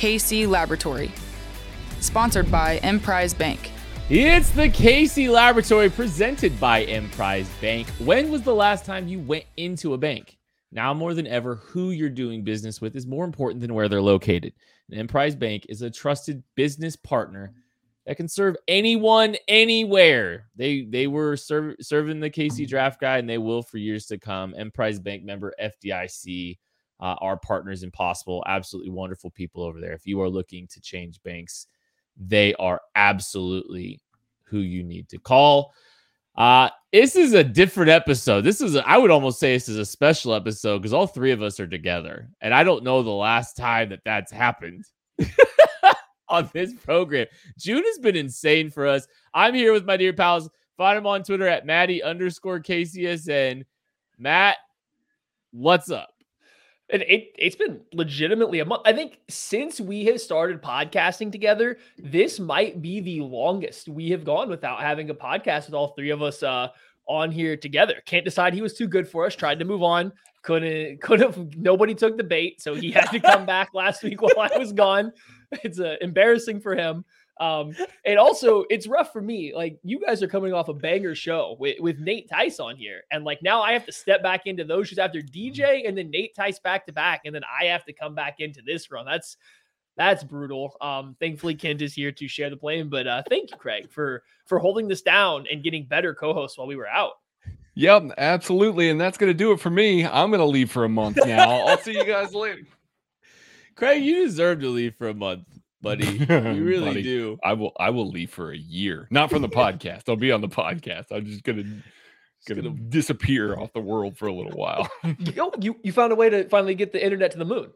KC Laboratory. Sponsored by Emprise Bank. It's the KC Laboratory presented by Emprise Bank. When was the last time you went into a bank? Now more than ever, who you're doing business with is more important than where they're located. And Emprise Bank is a trusted business partner that can serve anyone anywhere. They they were serv- serving the KC draft guy and they will for years to come. Emprise Bank member FDIC uh, our partners impossible absolutely wonderful people over there. If you are looking to change banks they are absolutely who you need to call. Uh this is a different episode. This is a, I would almost say this is a special episode because all three of us are together and i don't know the last time that that's happened on this program. June has been insane for us. I'm here with my dear pals. Find him on twitter at maddie underscore kcsn matt what's up and it it's been legitimately a month. I think since we have started podcasting together, this might be the longest we have gone without having a podcast with all three of us uh, on here together. Can't decide he was too good for us. Tried to move on. Couldn't couldn't nobody took the bait, so he had to come back last week while I was gone. It's uh, embarrassing for him. Um, and also it's rough for me. Like you guys are coming off a banger show with, with Nate Tice on here. And like now I have to step back into those shoes after DJ and then Nate Tice back to back. And then I have to come back into this run. That's that's brutal. Um, thankfully Kent is here to share the blame. But uh thank you, Craig, for for holding this down and getting better co-hosts while we were out. Yep, absolutely. And that's gonna do it for me. I'm gonna leave for a month now. I'll see you guys later. Craig, you deserve to leave for a month buddy. You really Buddy, do. I will I will leave for a year. Not from the podcast. I'll be on the podcast. I'm just gonna gonna gonna- disappear off the world for a little while. Yo, you you found a way to finally get the internet to the moon.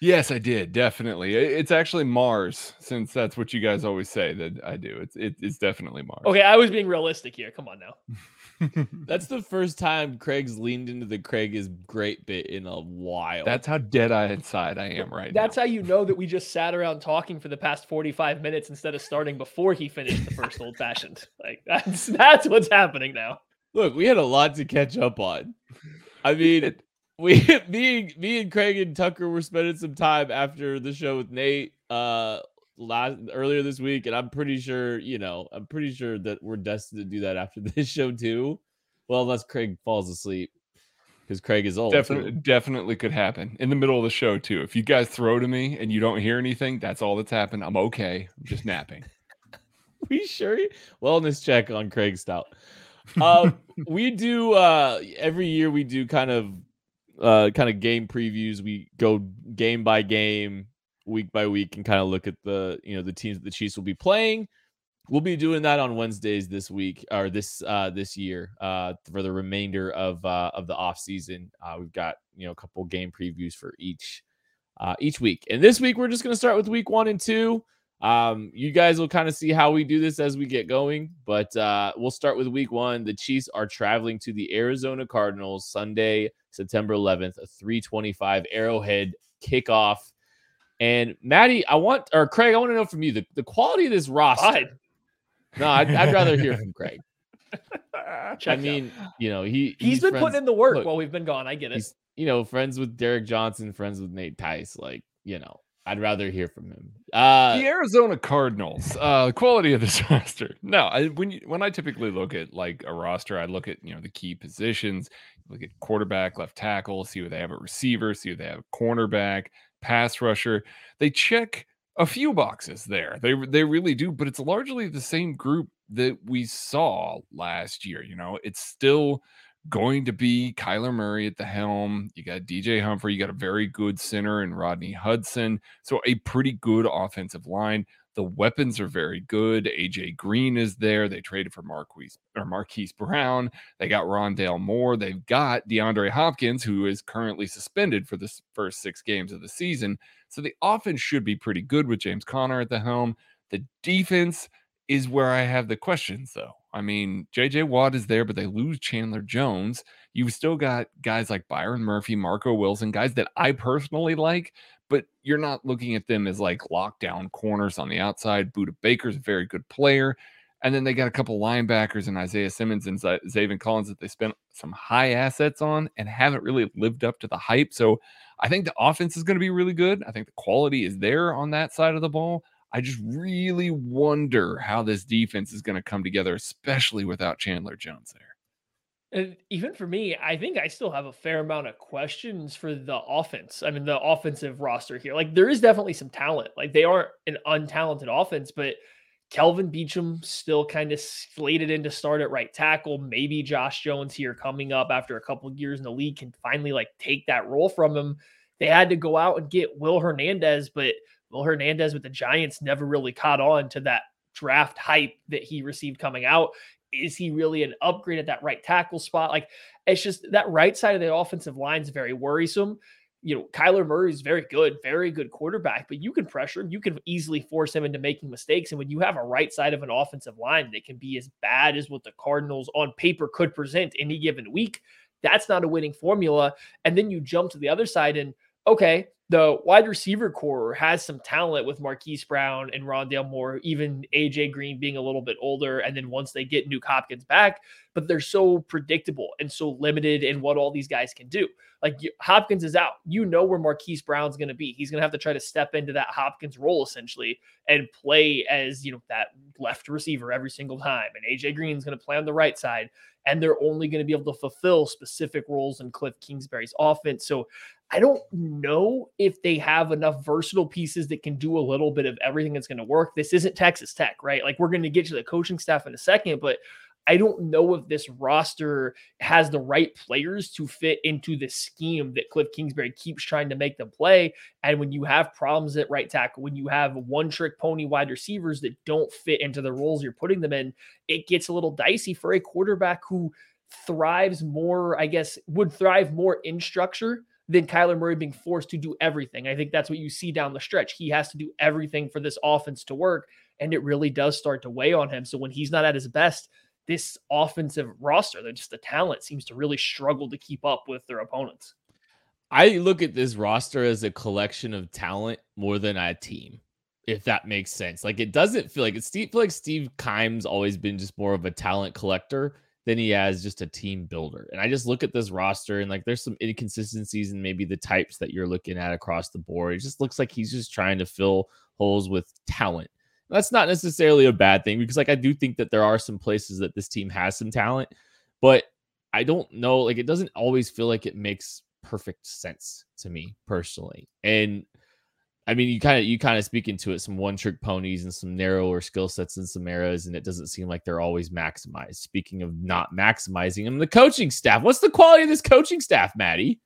Yes, I did, definitely. It's actually Mars, since that's what you guys always say that I do. It's it, it's definitely Mars. Okay, I was being realistic here. Come on now. That's the first time Craig's leaned into the Craig is great bit in a while. That's how dead eye inside I am right now. That's now. how you know that we just sat around talking for the past 45 minutes instead of starting before he finished the first old fashioned. Like that's that's what's happening now. Look, we had a lot to catch up on. I mean, we me me and Craig and Tucker were spending some time after the show with Nate uh last earlier this week, and I'm pretty sure, you know, I'm pretty sure that we're destined to do that after this show too. Well, unless Craig falls asleep. Because Craig is old. too. Definitely, definitely could happen in the middle of the show too. If you guys throw to me and you don't hear anything, that's all that's happened. I'm okay. I'm just napping. we sure wellness check on Craig Stout. Uh, we do uh every year we do kind of uh kind of game previews. We go game by game, week by week, and kind of look at the you know the teams that the Chiefs will be playing. we'll be doing that on Wednesdays this week or this uh this year uh for the remainder of uh of the off season. Uh we've got, you know, a couple game previews for each uh each week. And this week we're just going to start with week 1 and 2. Um you guys will kind of see how we do this as we get going, but uh we'll start with week 1. The Chiefs are traveling to the Arizona Cardinals Sunday, September 11th, a 325 Arrowhead kickoff. And Maddie, I want or Craig, I want to know from you the, the quality of this roster. No, I'd, I'd rather hear from Craig. I Check mean, you know, he he's been friends- putting in the work look, while we've been gone. I get it. He's you know friends with Derek Johnson, friends with Nate Tice. Like you know, I'd rather hear from him. Uh, the Arizona Cardinals, uh, quality of this roster. No, I, when you, when I typically look at like a roster, I look at you know the key positions, look at quarterback, left tackle, see what they have at receiver, see what they have cornerback, pass rusher. They check a few boxes there. They they really do, but it's largely the same group that we saw last year. You know, it's still going to be Kyler Murray at the helm. You got DJ Humphries. You got a very good center in Rodney Hudson. So a pretty good offensive line. The weapons are very good. AJ Green is there. They traded for Marquise or Marquise Brown. They got Rondale Moore. They've got DeAndre Hopkins, who is currently suspended for the first six games of the season. So the offense should be pretty good with James Conner at the helm. The defense is where I have the questions, though. I mean, JJ Watt is there, but they lose Chandler Jones. You've still got guys like Byron Murphy, Marco Wilson, guys that I personally like, but you're not looking at them as like lockdown corners on the outside. Budda Baker's a very good player. And then they got a couple linebackers and Isaiah Simmons and Z- Zaven Collins that they spent some high assets on and haven't really lived up to the hype. So I think the offense is going to be really good. I think the quality is there on that side of the ball. I just really wonder how this defense is going to come together, especially without Chandler Jones there. And even for me, I think I still have a fair amount of questions for the offense. I mean, the offensive roster here. Like, there is definitely some talent. Like, they aren't an untalented offense, but Kelvin Beachum still kind of slated in to start at right tackle. Maybe Josh Jones here coming up after a couple of years in the league can finally like take that role from him. They had to go out and get Will Hernandez, but Will Hernandez with the Giants never really caught on to that draft hype that he received coming out. Is he really an upgrade at that right tackle spot? Like it's just that right side of the offensive line is very worrisome. You know, Kyler Murray is very good, very good quarterback, but you can pressure him. You can easily force him into making mistakes. And when you have a right side of an offensive line that can be as bad as what the Cardinals on paper could present any given week, that's not a winning formula. And then you jump to the other side and okay, the wide receiver corps has some talent with Marquise Brown and Rondale Moore, even AJ Green being a little bit older. And then once they get Nuke Hopkins back, but they're so predictable and so limited in what all these guys can do. Like Hopkins is out. You know where Marquise Brown's going to be. He's going to have to try to step into that Hopkins role essentially and play as, you know, that left receiver every single time. And AJ Green's going to play on the right side. And they're only going to be able to fulfill specific roles in Cliff Kingsbury's offense. So I don't know if they have enough versatile pieces that can do a little bit of everything that's going to work. This isn't Texas Tech, right? Like we're going to get to the coaching staff in a second, but I don't know if this roster has the right players to fit into the scheme that Cliff Kingsbury keeps trying to make them play. And when you have problems at right tackle, when you have one trick pony wide receivers that don't fit into the roles you're putting them in, it gets a little dicey for a quarterback who thrives more, I guess, would thrive more in structure than Kyler Murray being forced to do everything. I think that's what you see down the stretch. He has to do everything for this offense to work, and it really does start to weigh on him. So when he's not at his best, this offensive roster, they're just the talent seems to really struggle to keep up with their opponents. I look at this roster as a collection of talent more than a team, if that makes sense. Like it doesn't feel like it's Steve like Steve Keim's always been just more of a talent collector than he has just a team builder. And I just look at this roster and like there's some inconsistencies in maybe the types that you're looking at across the board. It just looks like he's just trying to fill holes with talent. That's not necessarily a bad thing because like I do think that there are some places that this team has some talent, but I don't know like it doesn't always feel like it makes perfect sense to me personally. And I mean, you kind of you kind of speak into it some one trick ponies and some narrower skill sets in some eras, and it doesn't seem like they're always maximized. Speaking of not maximizing them, the coaching staff. What's the quality of this coaching staff, Maddie?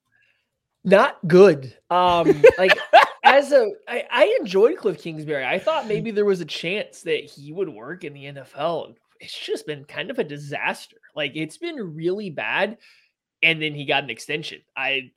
Not good. Um, like as a, I, I enjoyed Cliff Kingsbury. I thought maybe there was a chance that he would work in the NFL. It's just been kind of a disaster. Like it's been really bad. And then he got an extension. I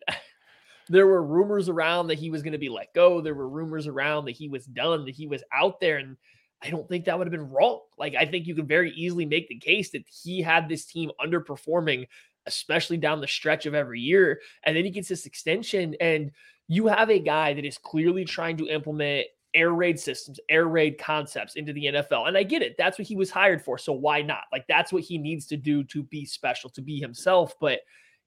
there were rumors around that he was going to be let go. There were rumors around that he was done, that he was out there. And I don't think that would have been wrong. Like, I think you could very easily make the case that he had this team underperforming, especially down the stretch of every year. And then he gets this extension, and you have a guy that is clearly trying to implement air raid systems, air raid concepts into the NFL. And I get it. That's what he was hired for. So why not? Like, that's what he needs to do to be special, to be himself. But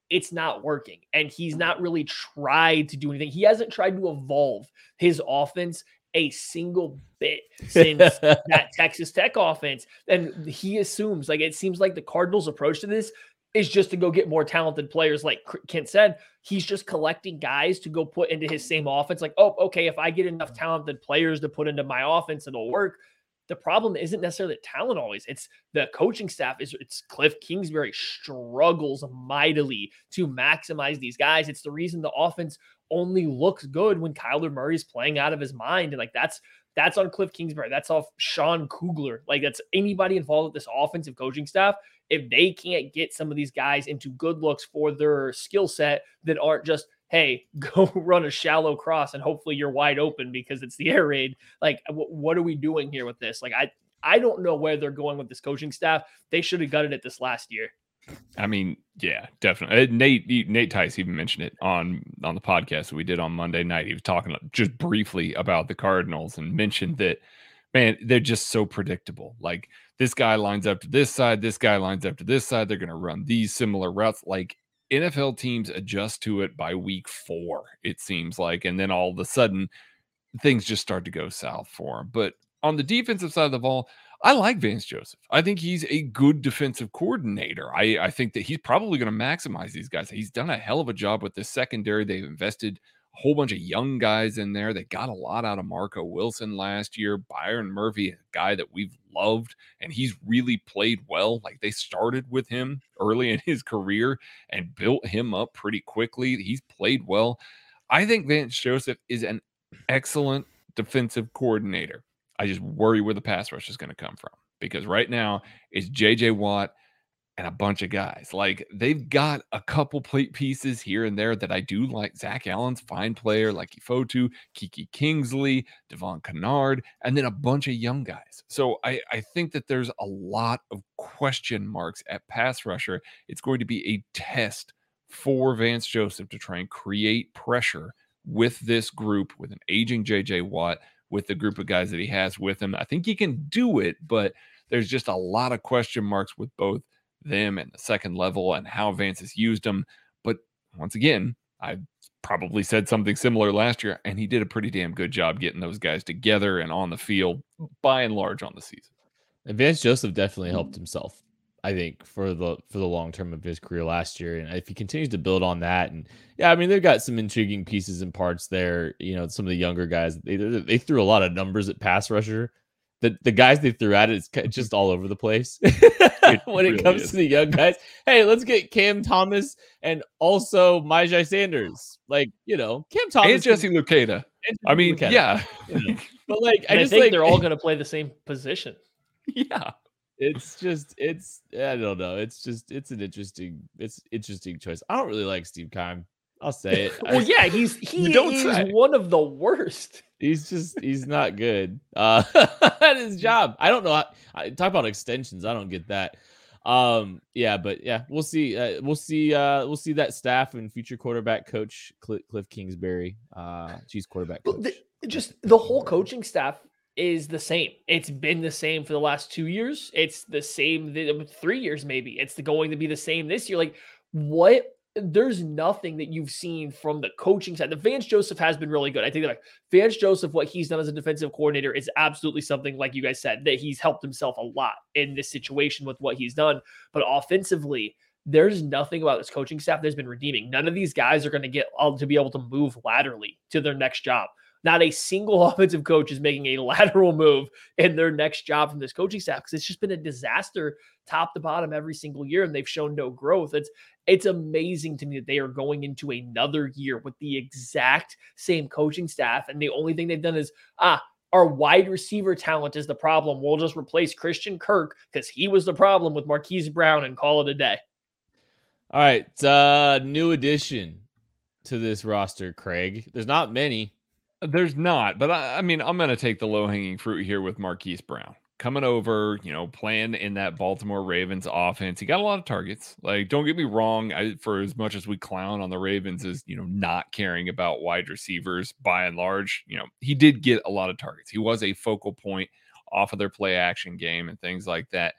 it's not working. And he's not really tried to do anything. He hasn't tried to evolve his offense a single bit since that Texas Tech offense. And he assumes, like, it seems like the Cardinals' approach to this is just to go get more talented players. Like Kent said, he's just collecting guys to go put into his same offense. Like, oh, okay, if I get enough mm. talented players to put into my offense, it'll work the problem isn't necessarily the talent always. It's the coaching staff is it's Cliff Kingsbury struggles mightily to maximize these guys. It's the reason the offense only looks good when Kyler Murray's playing out of his mind. And like that's that's on Cliff Kingsbury. That's off Sean Kugler. Like that's anybody involved with this offensive coaching staff. If they can't get some of these guys into good looks for their skill set that aren't just hey, go run a shallow cross and hopefully you're wide open because it's the air raid. Like, w- what are we doing here with this? Like, I I don't know where they're going with this coaching staff. They should have gutted it this last year. I mean, yeah, definitely. Uh, Nate Nate Tice even mentioned it on on the podcast we did on Monday night. He was talking just briefly about the Cardinals and mentioned that man, they're just so predictable. Like this guy lines up to this side, this guy lines up to this side. They're going to run these similar routes. Like NFL teams adjust to it by week four, it seems like. And then all of a sudden, things just start to go south for him. But on the defensive side of the ball, I like Vance Joseph. I think he's a good defensive coordinator. I, I think that he's probably going to maximize these guys. He's done a hell of a job with the secondary. They've invested whole bunch of young guys in there. They got a lot out of Marco Wilson last year. Byron Murphy, a guy that we've loved, and he's really played well. Like they started with him early in his career and built him up pretty quickly. He's played well. I think Vance Joseph is an excellent defensive coordinator. I just worry where the pass rush is going to come from because right now it's JJ Watt and a bunch of guys. Like they've got a couple plate pieces here and there that I do like. Zach Allen's fine player, like Ifotu, Kiki Kingsley, Devon Kennard, and then a bunch of young guys. So I, I think that there's a lot of question marks at pass rusher. It's going to be a test for Vance Joseph to try and create pressure with this group, with an aging JJ Watt, with the group of guys that he has with him. I think he can do it, but there's just a lot of question marks with both them and the second level and how Vance has used them. But once again, I probably said something similar last year, and he did a pretty damn good job getting those guys together and on the field by and large on the season. And Vance Joseph definitely helped mm-hmm. himself, I think, for the for the long term of his career last year. And if he continues to build on that, and yeah, I mean they've got some intriguing pieces and parts there. You know, some of the younger guys they they threw a lot of numbers at pass rusher the the guys they threw at it is just all over the place when it, comes is. to the young guys. Hey, let's get Cam Thomas and also Myjai Sanders. Like you know, Cam Thomas and Jesse Luketa. I mean, Luketa. yeah, but like I, I just think like, they're all going to play the same position. Yeah, it's just it's I don't know. It's just it's an interesting it's interesting choice. I don't really like Steve Keim. I'll say it. well, yeah, he's he is try. one of the worst. He's just he's not good uh, at his job. I don't know. How, I talk about extensions. I don't get that. Um, yeah, but yeah, we'll see. Uh, we'll see. Uh, we'll see that staff and future quarterback coach Cliff, Cliff Kingsbury. Uh, she's quarterback coach. The, just the whole coaching staff is the same. It's been the same for the last two years. It's the same the, three years, maybe. It's the, going to be the same this year. Like, what there's nothing that you've seen from the coaching side. The Vance Joseph has been really good. I think that like Vance Joseph, what he's done as a defensive coordinator is absolutely something, like you guys said, that he's helped himself a lot in this situation with what he's done. But offensively, there's nothing about this coaching staff that's been redeeming. None of these guys are going to get uh, to be able to move laterally to their next job. Not a single offensive coach is making a lateral move in their next job from this coaching staff because it's just been a disaster top to bottom every single year and they've shown no growth. It's it's amazing to me that they are going into another year with the exact same coaching staff and the only thing they've done is ah our wide receiver talent is the problem. We'll just replace Christian Kirk because he was the problem with Marquise Brown and call it a day. All right, uh, new addition to this roster, Craig. There's not many. There's not, but I, I mean, I'm going to take the low hanging fruit here with Marquise Brown coming over, you know, playing in that Baltimore Ravens offense. He got a lot of targets. Like, don't get me wrong, I, for as much as we clown on the Ravens as, you know, not caring about wide receivers by and large, you know, he did get a lot of targets. He was a focal point off of their play action game and things like that.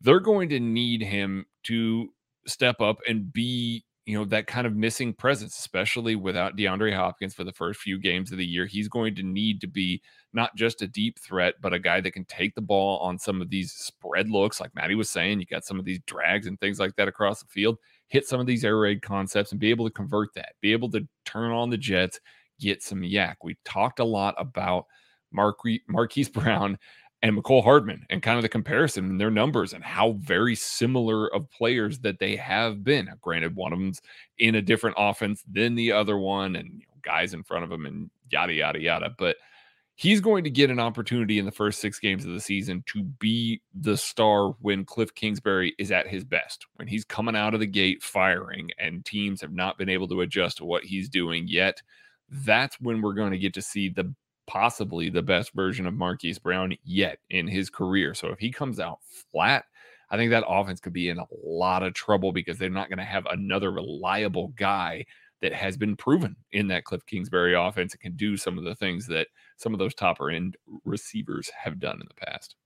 They're going to need him to step up and be you know that kind of missing presence especially without DeAndre Hopkins for the first few games of the year he's going to need to be not just a deep threat but a guy that can take the ball on some of these spread looks like Maddie was saying you got some of these drags and things like that across the field hit some of these air raid concepts and be able to convert that be able to turn on the jets get some YAC. we talked a lot about Marquise Brown and Mecole Hardman and kind of the comparison in their numbers and how very similar of players that they have been. Granted, one of them's in a different offense than the other one, and you know, guys in front of him, and yada yada yada. But he's going to get an opportunity in the first six games of the season to be the star when Cliff Kingsbury is at his best, when he's coming out of the gate firing, and teams have not been able to adjust to what he's doing yet. That's when we're going to get to see the possibly the best version of Marquise Brown yet in his career. So if he comes out flat, I think that offense could be in a lot of trouble because they're not going to have another reliable guy that has been proven in that Cliff Kingsbury offense and can do some of the things that some of those topper end receivers have done in the past.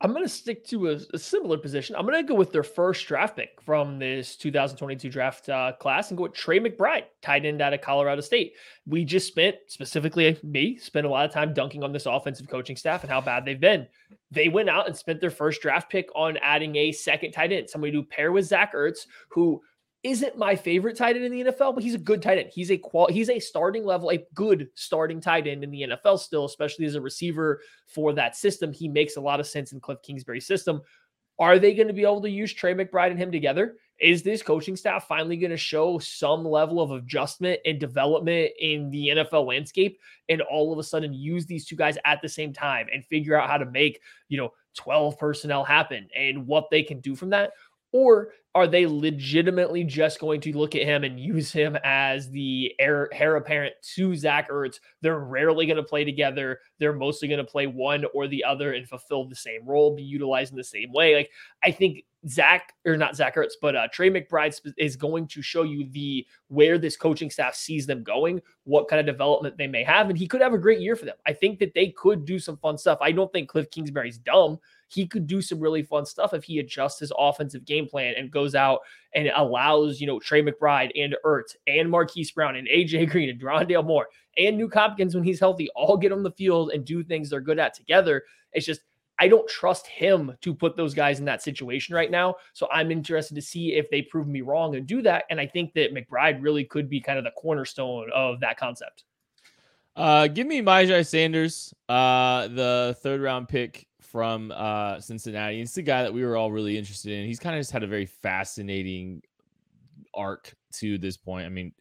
I'm going to stick to a, a, similar position. I'm going to go with their first draft pick from this 2022 draft uh, class and go with Trey McBride, tight end out of Colorado State. We just spent, specifically me, spent a lot of time dunking on this offensive coaching staff and how bad they've been. They went out and spent their first draft pick on adding a second tight end, somebody to pair with Zach Ertz, who isn't my favorite tight end in the NFL, but he's a good tight end. He's a qual he's a starting level, a good starting tight end in the NFL still, especially as a receiver for that system. He makes a lot of sense in Cliff Kingsbury's system. Are they going to be able to use Trey McBride and him together? Is this coaching staff finally going to show some level of adjustment and development in the NFL landscape and all of a sudden use these two guys at the same time and figure out how to make, you know, 12 personnel happen and what they can do from that? Or are they legitimately just going to look at him and use him as the heir, heir apparent to Zach Ertz? They're rarely going to play together. They're mostly going to play one or the other and fulfill the same role, be utilized in the same way. Like, I think Zach, or not Zach Ertz, but uh, Trey McBride is going to show you the where this coaching staff sees them going, what kind of development they may have, and he could have a great year for them. I think that they could do some fun stuff. I don't think Cliff Kingsbury's dumb he could do some really fun stuff if he adjusts his offensive game plan and goes out and allows, you know, Trey McBride and Ertz and Marquise Brown and AJ Green and Rondale Moore and Nuke Hopkins when he's healthy all get on the field and do things they're good at together. It's just I don't trust him to put those guys in that situation right now. So I'm interested to see if they prove me wrong and do that. And I think that McBride really could be kind of the cornerstone of that concept. Uh, give me Myjai Sanders, uh, the third round pick from uh, Cincinnati. It's the guy that we were all really interested in. He's kind of just had a very fascinating arc to this point. I mean,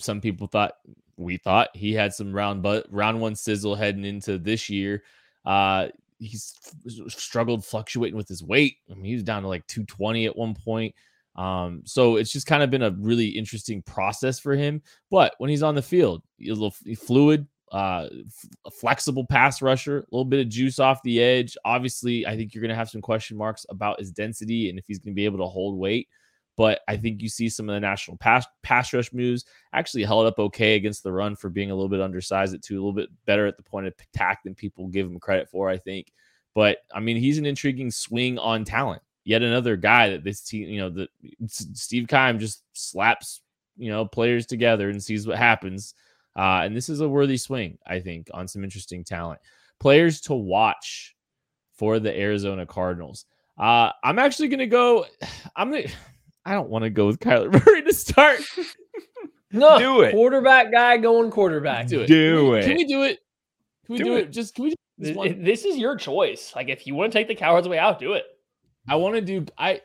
some people thought we thought he had some round but round one sizzle heading into this year. Uh, he's struggled fluctuating with his weight. I mean, he was down to like 220 at one point. Um, so it's just kind of been a really interesting process for him. But when he's on the field, he's a little fluid, uh, f- flexible pass rusher, a little bit of juice off the edge. Obviously, I think you're going to have some question marks about his density and if he's going to be able to hold weight. But I think you see some of the national pass pass rush moves actually held up okay against the run for being a little bit undersized at two, a little bit better at the point of attack than people give him credit for. I think. But I mean, he's an intriguing swing on talent. Yet another guy that this team, you know, that Steve Keim just slaps, you know, players together and sees what happens uh, and this is a worthy swing, I think, on some interesting talent. Players to watch for the Arizona Cardinals. Uh, I'm actually going to go. I'm going to. I don't want to go with Kyler Murray to start. No, Do it. Quarterback guy going quarterback. Do it. Do it. Can we do it? Can we Do do, it. it? Just can we? Just This, one? this is your choice. Like if you want to take the cowards way out, do it. I want to do I,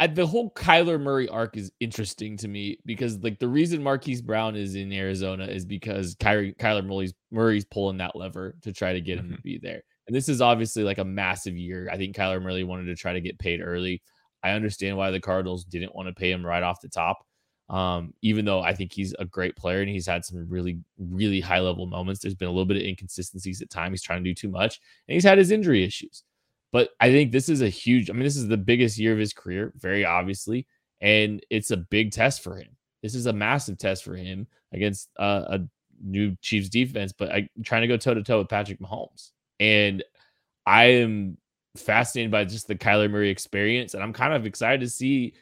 I the whole Kyler Murray arc is interesting to me because like the reason Marquise Brown is in Arizona is because Kyrie, Kyler Murray's Murray's pulling that lever to try to get him to be there. And this is obviously like a massive year. I think Kyler Murray wanted to try to get paid early. I understand why the Cardinals didn't want to pay him right off the top. Um, even though I think he's a great player and he's had some really, really high level moments. There's been a little bit of inconsistencies at times. He's trying to do too much, and he's had his injury issues. But I think this is a huge, I mean, this is the biggest year of his career, very obviously. And it's a big test for him. This is a massive test for him against uh, a new Chiefs defense, but I, trying to go toe to toe with Patrick Mahomes. And I am fascinated by just the Kyler Murray experience. And I'm kind of excited to see,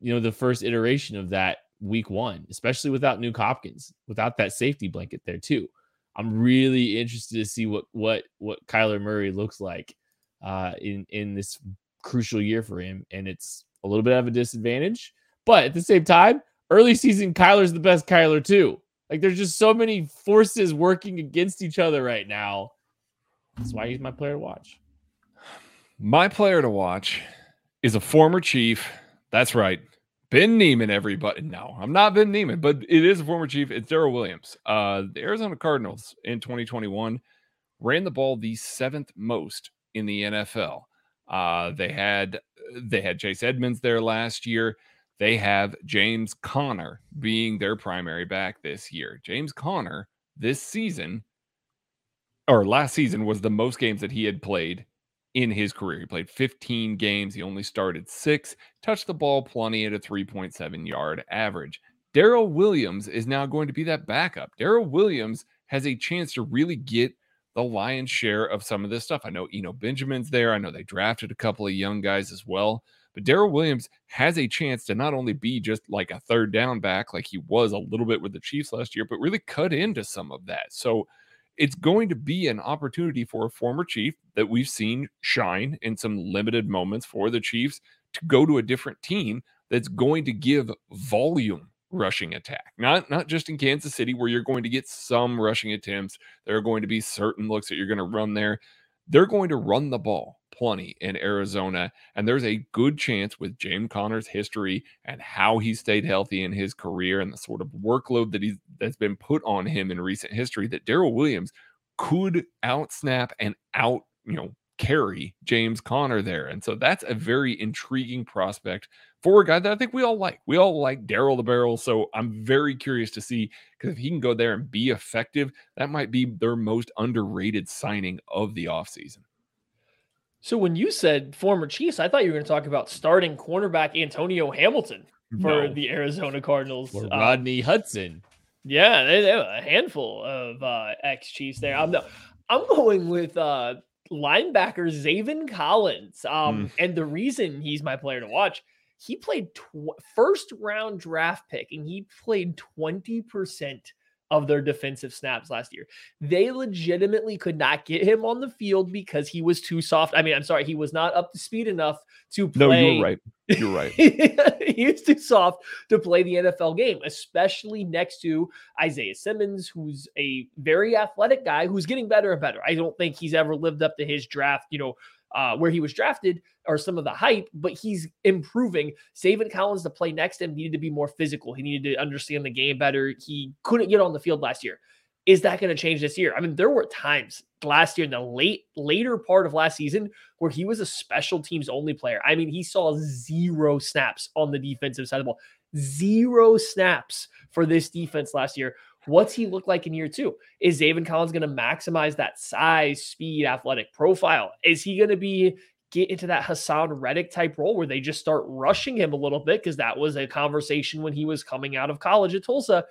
you know, the first iteration of that week one, especially without Nuke Hopkins, without that safety blanket there too. I'm really interested to see what what what Kyler Murray looks like uh, in in this crucial year for him, and it's a little bit of a disadvantage. But at the same time, early season Kyler's the best Kyler too. Like there's just so many forces working against each other right now. That's why he's my player to watch. My player to watch is a former Chief. That's right. Ben Niemann, everybody. No, I'm not Ben Niemann, but it is a former Chief. It's Darrel Williams. Uh, the Arizona Cardinals in 2021 ran the ball the seventh most in the NFL. Uh, they had they had Chase Edmonds there last year. They have James Conner being their primary back this year. James Conner this season or last season was the most games that he had played in his career. He played 15 games. He only started six, touched the ball plenty at a 3.7 yard average. Darrel Williams is now going to be that backup. Darrel Williams has a chance to really get the lion's share of some of this stuff. I know Eno Benjamin's there. I know they drafted a couple of young guys as well. But Darrel Williams has a chance to not only be just like a third down back, like he was a little bit with the Chiefs last year, but really cut into some of that. So it's going to be an opportunity for a former Chief that we've seen shine in some limited moments for the Chiefs to go to a different team that's going to give volume rushing attack. Not not just in Kansas City where you're going to get some rushing attempts. There are going to be certain looks that you're going to run there. They're going to run the ball plenty in Arizona and there's a good chance with James Conner's history and how he stayed healthy in his career and the sort of workload that he's that's been put on him in recent history that Darrel Williams could out snap and out, you know, carry James Conner there. And so that's a very intriguing prospect for a guy that I think we all like. We all like Darrel the Barrel. So I'm very curious to see because if he can go there and be effective, that might be their most underrated signing of the offseason. So when you said former Chiefs, I thought you were going to talk about starting cornerback Antonio Hamilton for No. the Arizona Cardinals. Or Uh, Rodney Hudson. Yeah, they, they have a handful of uh, ex Chiefs there. I'm no, I'm going with uh, linebacker Zaven Collins. Um, and the reason he's my player to watch, he played tw- first round draft pick, and he played twenty percent of their defensive snaps last year. They legitimately could not get him on the field because he was too soft. I mean, I'm sorry, he was not up to speed enough to play. No, you're right. You're right. he was too soft to play the NFL game, especially next to Isaiah Simmons, who's a very athletic guy who's getting better and better. I don't think he's ever lived up to his draft, you know, uh, where he was drafted or some of the hype, but he's improving. Zaven Collins to play next to him needed to be more physical. He needed to understand the game better. He couldn't get on the field last year. Is that going to change this year? I mean, there were times last year in the late later part of last season where he was a special teams only player. I mean, he saw zero snaps on the defensive side of the ball. Zero snaps for this defense last year. What's he look like in year two? Is Zaven Collins going to maximize that size, speed, athletic profile? Is he going to be get into that Haason Reddick type role where they just start rushing him a little bit? Because that was a conversation when he was coming out of college at Tulsa.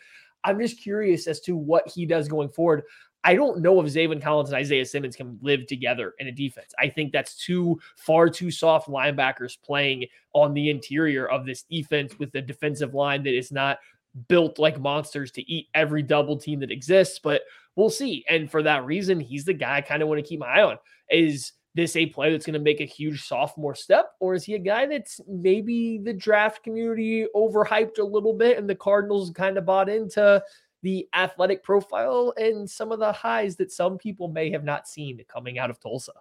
I'm just curious as to what he does going forward. I don't know if Zaven Collins and Isaiah Simmons can live together in a defense. I think that's too far too soft linebackers playing on the interior of this defense with the defensive line that is not built like monsters to eat every double team that exists. But we'll see. And for that reason, he's the guy I kind of want to keep my eye on. Is this a player that's going to make a huge sophomore step, or is he a guy that's maybe the draft community overhyped a little bit and the Cardinals kind of bought into the athletic profile and some of the highs that some people may have not seen coming out of Tulsa?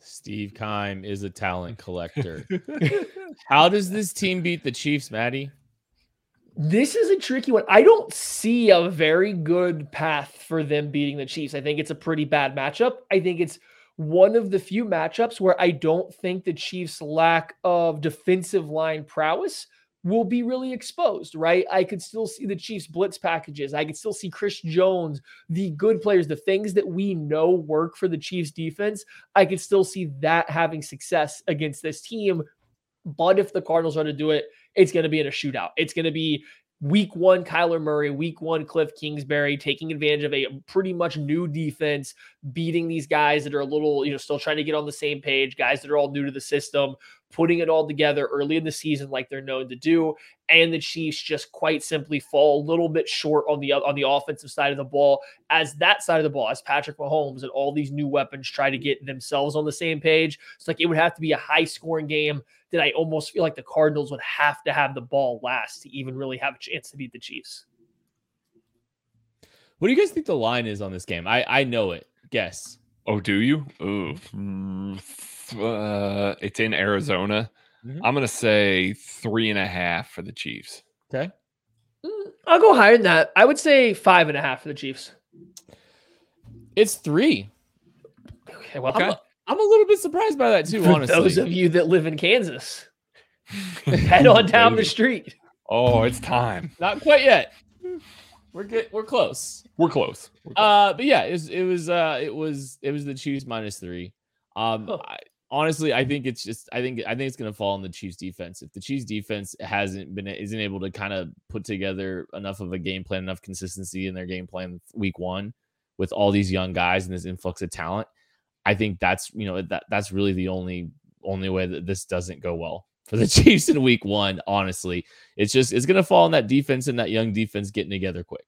Steve Keim is a talent collector. How does this team beat the Chiefs, Maddie? This is a tricky one. I don't see a very good path for them beating the Chiefs. I think it's a pretty bad matchup. I think it's one of the few matchups where I don't think the Chiefs' lack of defensive line prowess will be really exposed, right? I could still see the Chiefs blitz packages. I could still see Chris Jones, the good players, the things that we know work for the Chiefs defense. I could still see that having success against this team. But if the Cardinals are to do it, it's going to be in a shootout. It's going to be week one, Kyler Murray, week one, Cliff Kingsbury, taking advantage of a pretty much new defense, beating these guys that are a little, you know, still trying to get on the same page, guys that are all new to the system, putting it all together early in the season like they're known to do. And the Chiefs just quite simply fall a little bit short on the on the offensive side of the ball as that side of the ball, as Patrick Mahomes and all these new weapons try to get themselves on the same page. It's like it would have to be a high scoring game that I almost feel like the Cardinals would have to have the ball last to even really have a chance to beat the Chiefs. What do you guys think the line is on this game? I I know it. Guess. Oh, do you? Ooh, mm, uh, it's in Arizona. Mm-hmm. I'm gonna say three and a half for the Chiefs. Okay. Mm, I'll go higher than that. I would say five and a half for the Chiefs. It's three. Okay, well, okay. I'm, I'm, a little bit surprised by that too. For honestly, those of you that live in Kansas, head on down the street. Oh, it's time. Not quite yet. We're good. We're close. We're close. We're close. Uh, but yeah, it was, it was uh it was it was the Chiefs minus three. Um, oh. I, honestly, I think it's just I think I think it's going to fall on the Chiefs defense. If the Chiefs defense hasn't been isn't able to kind of put together enough of a game plan, enough consistency in their game plan week one with all these young guys and this influx of talent, I think that's you know that that's really the only only way that this doesn't go well for the Chiefs in week one. Honestly, it's just it's going to fall on that defense and that young defense getting together quick.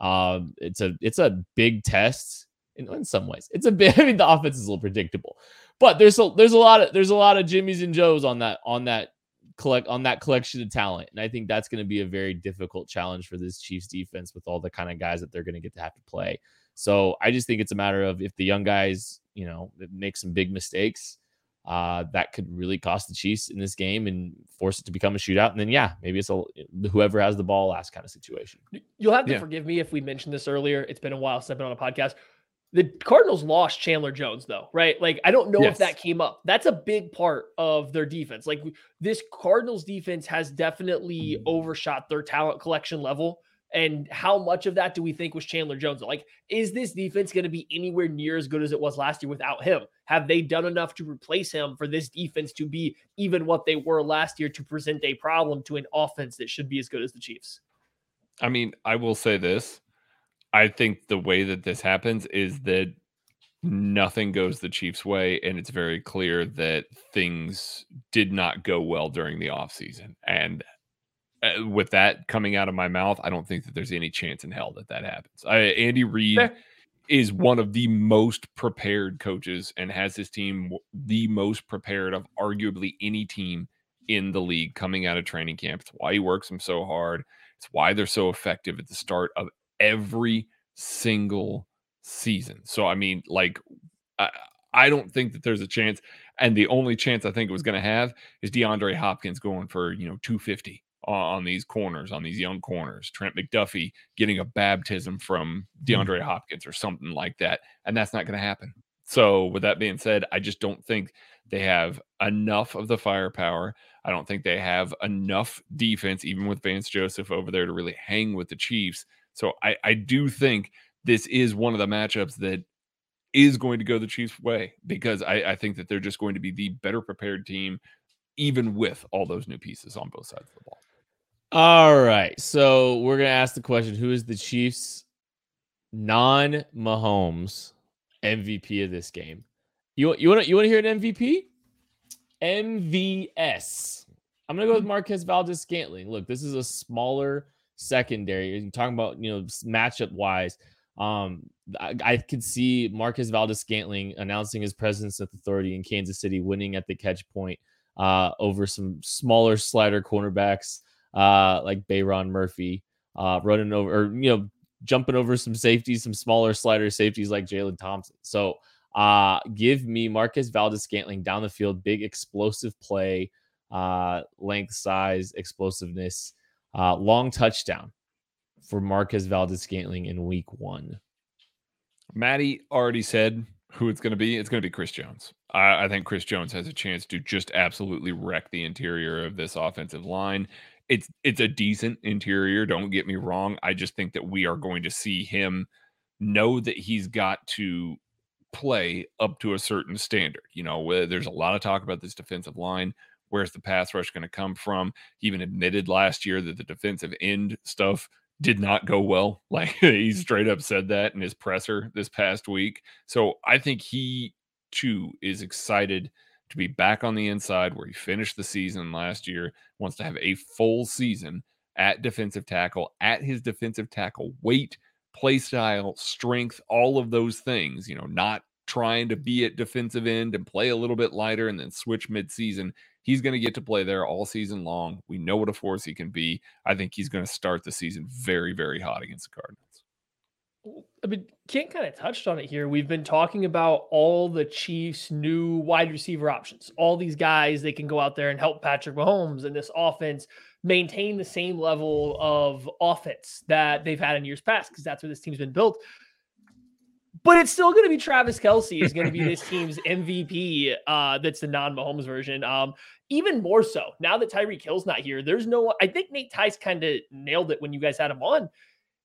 Um, it's a it's a big test in, in some ways. It's a bit. I mean, the offense is a little predictable, but there's a there's a lot of there's a lot of Jimmys and Joes on that on that collect on that collection of talent, and I think that's going to be a very difficult challenge for this Chiefs defense with all the kind of guys that they're going to get to have to play. So I just think it's a matter of if the young guys, you know, make some big mistakes, uh, that could really cost the Chiefs in this game and force it to become a shootout. And then, yeah, maybe it's a whoever has the ball last kind of situation. You'll have to yeah. forgive me if we mentioned this earlier. It's been a while since I've been on a podcast. The Cardinals lost Chandler Jones, though, right? Like, I don't know yes. if that came up. That's a big part of their defense. Like, this Cardinals defense has definitely overshot their talent collection level. And how much of that do we think was Chandler Jones? Like, is this defense going to be anywhere near as good as it was last year without him? Have they done enough to replace him for this defense to be even what they were last year to present a problem to an offense that should be as good as the Chiefs? I mean, I will say this I think the way that this happens is that nothing goes the Chiefs' way, and it's very clear that things did not go well during the offseason. And uh, with that coming out of my mouth, I don't think that there's any chance in hell that that happens. I, Andy Reid Fair. is one of the most prepared coaches and has his team the most prepared of arguably any team in the league coming out of training camp. It's why he works them so hard. It's why they're so effective at the start of every single season. So I mean, like, I, I don't think that there's a chance. And the only chance I think it was going to have is DeAndre Hopkins going for you know 250 on, these corners, on these young corners. Trent McDuffie getting a baptism from hmm. DeAndre. Hopkins or something like that, and that's not going to happen. So with that being said, I just don't think they have enough of the firepower. I don't think they have enough defense, even with Vance Joseph over there, to really hang with the Chiefs so I, I do think this is one of the matchups that is going to go the Chiefs' way because I, I think that they're just going to be the better prepared team, even with all those new pieces on both sides of the ball. All right. So we're going to ask the question who is the Chiefs' non Mahomes MVP of this game? You, you want to you want to hear an MVP? MVS. I'm gonna go with Marquez Valdes-Scantling. Look, this is a smaller secondary. You're talking about, you know, matchup wise. Um, I, I could see Marquez Valdes Scantling announcing his presence at the authority in Kansas City, winning at the catch point uh, over some smaller slider cornerbacks uh, like Byron Murphy, uh, running over or you know jumping over some safeties, some smaller slider safeties like Jalen Thompson. So uh, give me Marquez Valdes Scantling down the field, big explosive play, uh, length, size, explosiveness, uh, long touchdown for Marquez Valdes Scantling in week one. Maddie already said who it's going to be. It's going to be Chris Jones. I, I, think Chris Jones has a chance to just absolutely wreck the interior of this offensive line. It's it's a decent interior. Don't get me wrong. I just think that we are going to see him know that he's got to play up to a certain standard. You know, there's a lot of talk about this defensive line. Where's the pass rush going to come from? He even admitted last year that the defensive end stuff did not go well. Like he mm. straight up said that in his presser this past week. So I think he too is excited to be back on the inside where he finished the season last year, wants to have a full season at defensive tackle, at his defensive tackle weight, play style, strength, all of those things, you know, not trying to be at defensive end and play a little bit lighter and then switch midseason. He's going to get to play there all season long. We know what a force he can be. I think he's going to start the season very, very hot against the Cardinals. I mean, Kent kind of touched on it here. We've been talking about all the Chiefs' new wide receiver options, all these guys they can go out there and help Patrick Mahomes and this offense maintain the same level of offense that they've had in years past, because that's where this team's been built. But it's still going to be Travis Kelce is going to be this team's MVP. Uh, that's the non-Mahomes version. Um, even more so now that Tyreek Hill's not here. There's no. I think Nate Tice kind of nailed it when you guys had him on.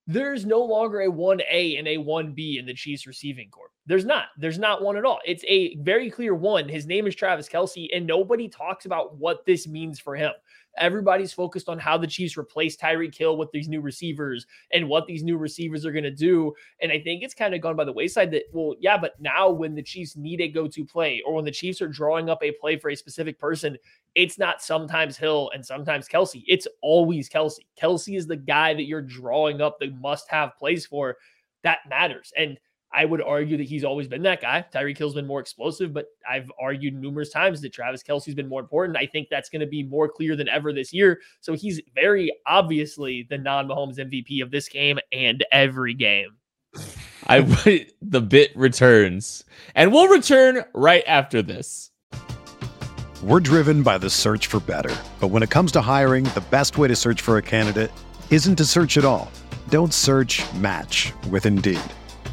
There's no longer a 1A and a 1B in the Chiefs receiving corps. There's not. There's not one at all. It's a very clear one. His name is Travis Kelce, and nobody talks about what this means for him. Everybody's focused on how the Chiefs replace Tyreek Hill with these new receivers and what these new receivers are going to do. And I think it's kind of gone by the wayside that, well, yeah, but now when the Chiefs need a go to play or when the Chiefs are drawing up a play for a specific person, it's not sometimes Hill and sometimes Kelce. It's always Kelce. Kelce is the guy that you're drawing up the must have plays for. That matters. And I would argue that he's always been that guy. Tyreek Hill's been more explosive, but I've argued numerous times that Travis Kelce's been more important. I think that's going to be more clear than ever this year. So he's very obviously the non Mahomes MVP of this game and every game. I the bit returns, and we'll return right after this. We're driven by the search for better, but when it comes to hiring, the best way to search for a candidate isn't to search at all. Don't search. Match with Indeed.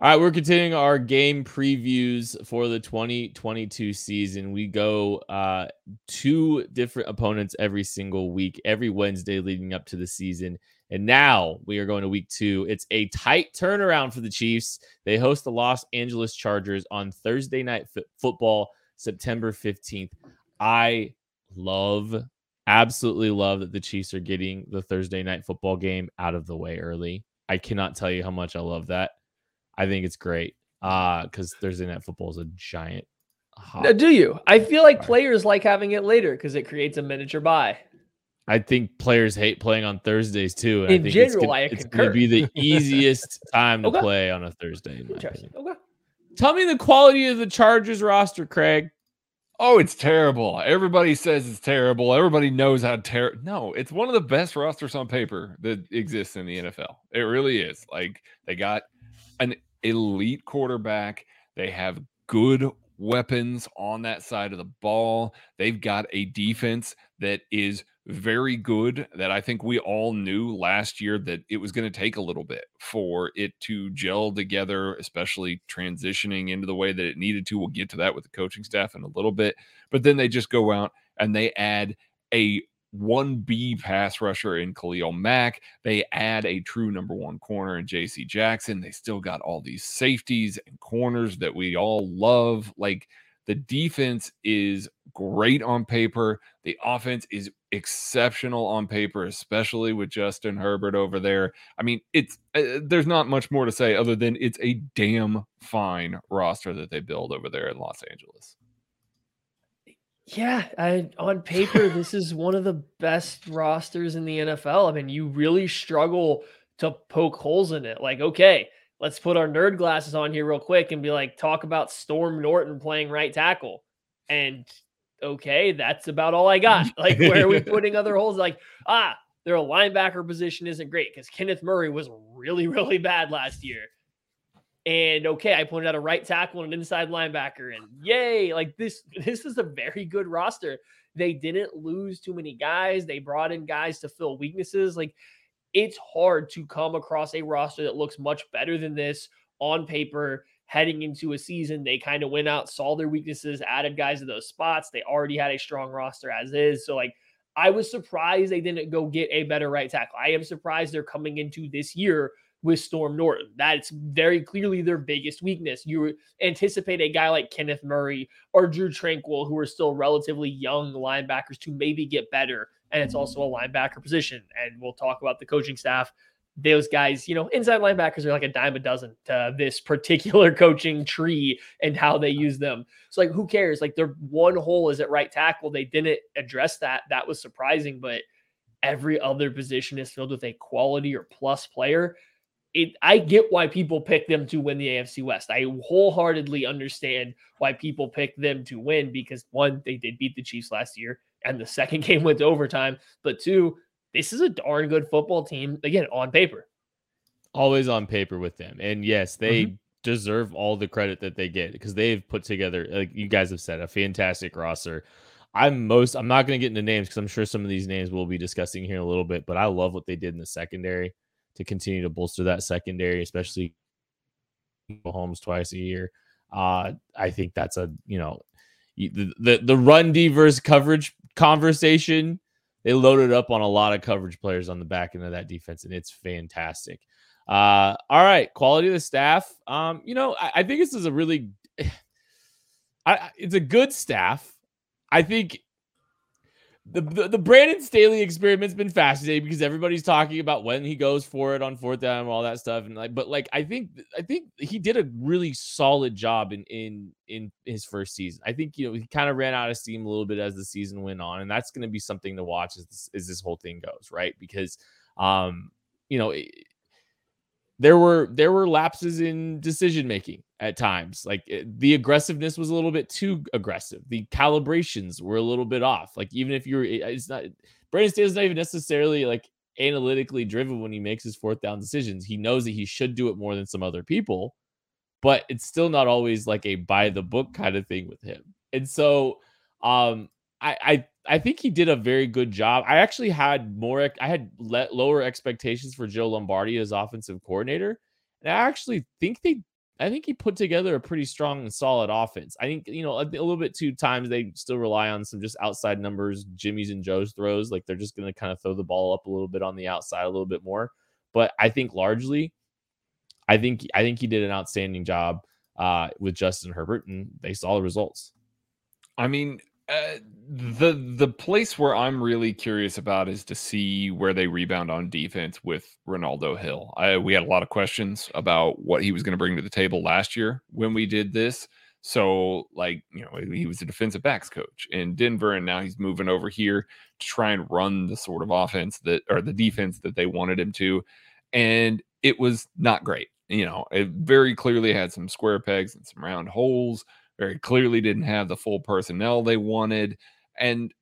All right, we're continuing our game previews for the 2022 season. We go uh, two different opponents every single week, every Wednesday leading up to the season. And now we are going to week two. It's a tight turnaround for the Chiefs. They host the Los Angeles Chargers on Thursday night f- football, September 15th. I love, absolutely love that the Chiefs are getting the Thursday night football game out of the way early. I cannot tell you how much I love that I think it's great. Uh, because Thursday night football is a giant. Now, do you? I feel like players like having it later because it creates a miniature bye. I think players hate playing on Thursdays too. And In I think general, it's gonna, I it's gonna be the easiest time to okay. play on a Thursday. Interesting. Okay. Tell me the quality of the Chargers roster, Craig. Oh, it's terrible. Everybody says it's terrible. Everybody knows how terrible. No, it's one of the best rosters on paper that exists in the NFL. It really is. Like they got an elite quarterback. They have good weapons on that side of the ball. They've got a defense that is very good that I think we all knew last year that it was going to take a little bit for it to gel together, especially transitioning into the way that it needed to. We'll get to that with the coaching staff in a little bit. But then they just go out and they add a 1B pass rusher in Khalil Mack. They add a true number one corner in JC Jackson. They still got all these safeties and corners that we all love. Like the defense is great on paper. The offense is exceptional on paper, especially with Justin Herbert over there. I mean, it's uh, there's not much more to say other than it's a damn fine roster that they build over there in Los Angeles. Yeah, I, on paper, this is one of the best rosters in the NFL. I mean, you really struggle to poke holes in it. Like, okay, let's put our nerd glasses on here real quick and be like, talk about Storm Norton playing right tackle. And okay, that's about all I got. Like, where are we putting other holes? Like, ah, their linebacker position isn't great because Kenneth Murray was really, really bad last year. And okay, I pointed out a right tackle and an inside linebacker, and yay! Like this, this is a very good roster. They didn't lose too many guys. They brought in guys to fill weaknesses. Like it's hard to come across a roster that looks much better than this on paper heading into a season. They kind of went out, saw their weaknesses, added guys to those spots. They already had a strong roster as is. So like I was surprised they didn't go get a better right tackle. I am surprised they're coming into this year with Storm Norton. That's very clearly their biggest weakness. You anticipate a guy like Kenneth Murray or Drew Tranquill, who are still relatively young linebackers, to maybe get better. And it's also a linebacker position. And we'll talk about the coaching staff. Those guys, you know, inside linebackers are like a dime a dozen to this particular coaching tree and how they use them. So, like, who cares? Like, their one hole is at right tackle. They didn't address that. That was surprising, but every other position is filled with a quality or plus player it I get why people pick them to win the AFC West. I wholeheartedly understand why people pick them to win because one, they did beat the Chiefs last year, and the second game went to overtime. But two, this is a darn good football team, again, on paper. Always on paper with them. And yes, they mm-hmm. deserve all the credit that they get because they've put together, like you guys have said, a fantastic roster. I'm most I'm not going to get into names because I'm sure some of these names we'll be discussing here in a little bit, but I love what they did in the secondary to continue to bolster that secondary, especially homes twice a year. Uh, I think that's a you know the the, the run D versus coverage conversation. They loaded up on a lot of coverage players on the back end of that defense, and it's fantastic. Uh, all right, quality of the staff. Um, you know, I, I think this is a really, I, it's a good staff. I think the, the, Brandon Staley experiment's been fascinating because everybody's talking about when he goes for it on fourth down and all that stuff and like but like I think I think he did a really solid job in in in his first season. I think you know he kind of ran out of steam a little bit as the season went on and that's going to be something to watch as this, as this whole thing goes, right? Because um you know it, there were there were lapses in decision making at times. Like it, eh, the aggressiveness was a little bit too aggressive. The calibrations were a little bit off. Like even if you're, eh, it's not Brandon Staley's not even necessarily like analytically driven when he makes his fourth down decisions. He knows that he should do it more than some other people, but it's still not always like a by the book kind of thing with him. And so, um, I I I think he did a very good job. I actually had more, I had let lower expectations for Joe Lombardi as offensive coordinator. And I actually think they, I think he put together a pretty strong and solid offense. I think, you know, a, a little bit two times they still rely on some just outside numbers, Jimmy's and Joe's throws. Like they're just going to kind of throw the ball up a little bit on the outside a little bit more. But I think largely, I think, I think he did an outstanding job uh, with Justin Herbert and they saw the results. I mean, Uh, the the place where I'm really curious about is to see where they rebound on defense with Renaldo Hill. I, we had a lot of questions about what he was going to bring to the table last year when we did this. So, like, you know, he was a defensive backs coach in Denver, and now he's moving over here to try and run the sort of offense that or the defense that they wanted him to. And it was not great. You know, it very clearly had some square pegs and some round holes, very clearly didn't have the full personnel they wanted. And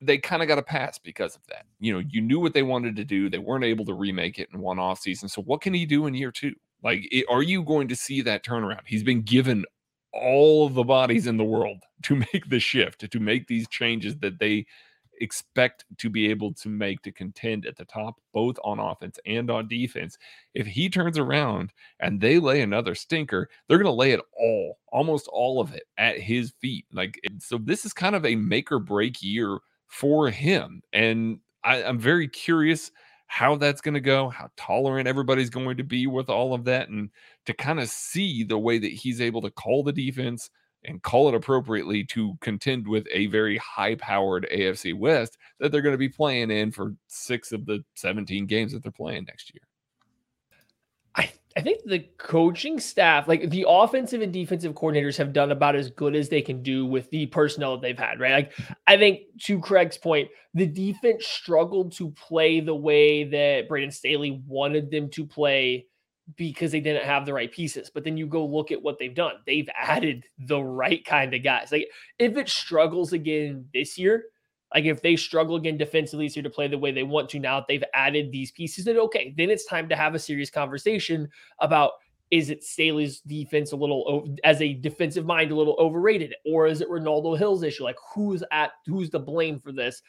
they kind of got a pass because of that. You know, you knew what they wanted to do. They weren't able to remake it in one off season. So what can he do in year two? Like, it, are you going to see that turnaround? He's been given all of the bodies in the world to make the shift, to make these changes that they expect to be able to make to contend at the top, both on offense and on defense. If he turns around and they lay another stinker, they're going to lay it all, almost all of it at his feet. Like, so this is kind of a make or break year for him. And I, I'm very curious how that's going to go, how tolerant everybody's going to be with all of that, and to kind of see the way that he's able to call the defense and call it appropriately to contend with a very high powered AFC West that they're going to be playing in for six of the 17 games that they're playing next year. I, I think the coaching staff, like the offensive and defensive coordinators, have done about as good as they can do with the personnel that they've had, right? Like, I think to Craig's point, the defense struggled to play the way that Brandon Staley wanted them to play because they didn't have the right pieces. But then you go look at what they've done. They've added the right kind of guys. Like, if it struggles again this year, like if they struggle again defensively this year to play the way they want to now, they've added these pieces. Then okay, then it's time to have a serious conversation about is it Staley's defense a little as a defensive mind a little overrated, or is it Renaldo Hill's issue? Like who's at who's the blame for this?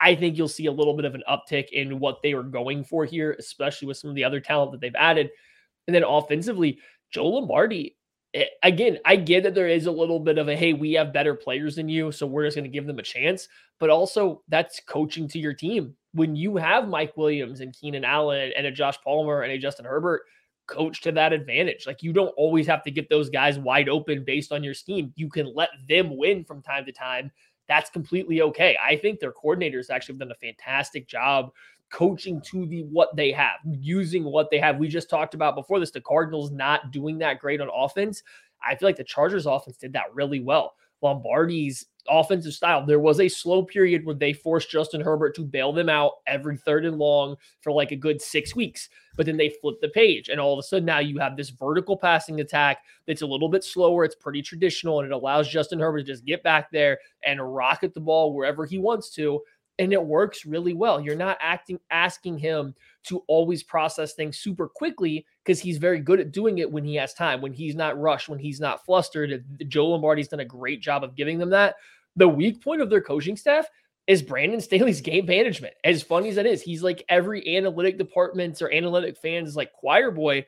I think you'll see a little bit of an uptick in what they were going for here, especially with some of the other talent that they've added. And then offensively, Joe Lombardi Eh, again, I get that there is a little bit of a hey, we have better players than you, so we're just going to give them a chance. But also, that's coaching to your team. When you have Mike Williams and Keenan Allen and a Josh Palmer and a Justin Herbert, coach to that advantage. Like you don't always have to get those guys wide open based on your scheme. You can let them win from time to time. That's completely okay. I think their coordinators actually have done a fantastic job coaching to the what they have, using what they have. We just talked about before this the Cardinals not doing that great on offense. I feel like the Chargers offense did that really well. Lombardi's offensive style. There was a slow period where they forced Justin Herbert to bail them out every third and long for like a good six weeks. But then they flipped the page, and all of a sudden now you have this vertical passing attack that's a little bit slower. It's pretty traditional, and it allows Justin Herbert to just get back there and rocket the ball wherever he wants to and it works really well. You're not acting asking him to always process things super quickly because he's very good at doing it when he has time, when he's not rushed, when he's not flustered. Joe Lombardi's done a great job of giving them that. The weak point of their coaching staff is Brandon Staley's game management. As funny as that is, he's like every analytic departments or analytic fans like choir boy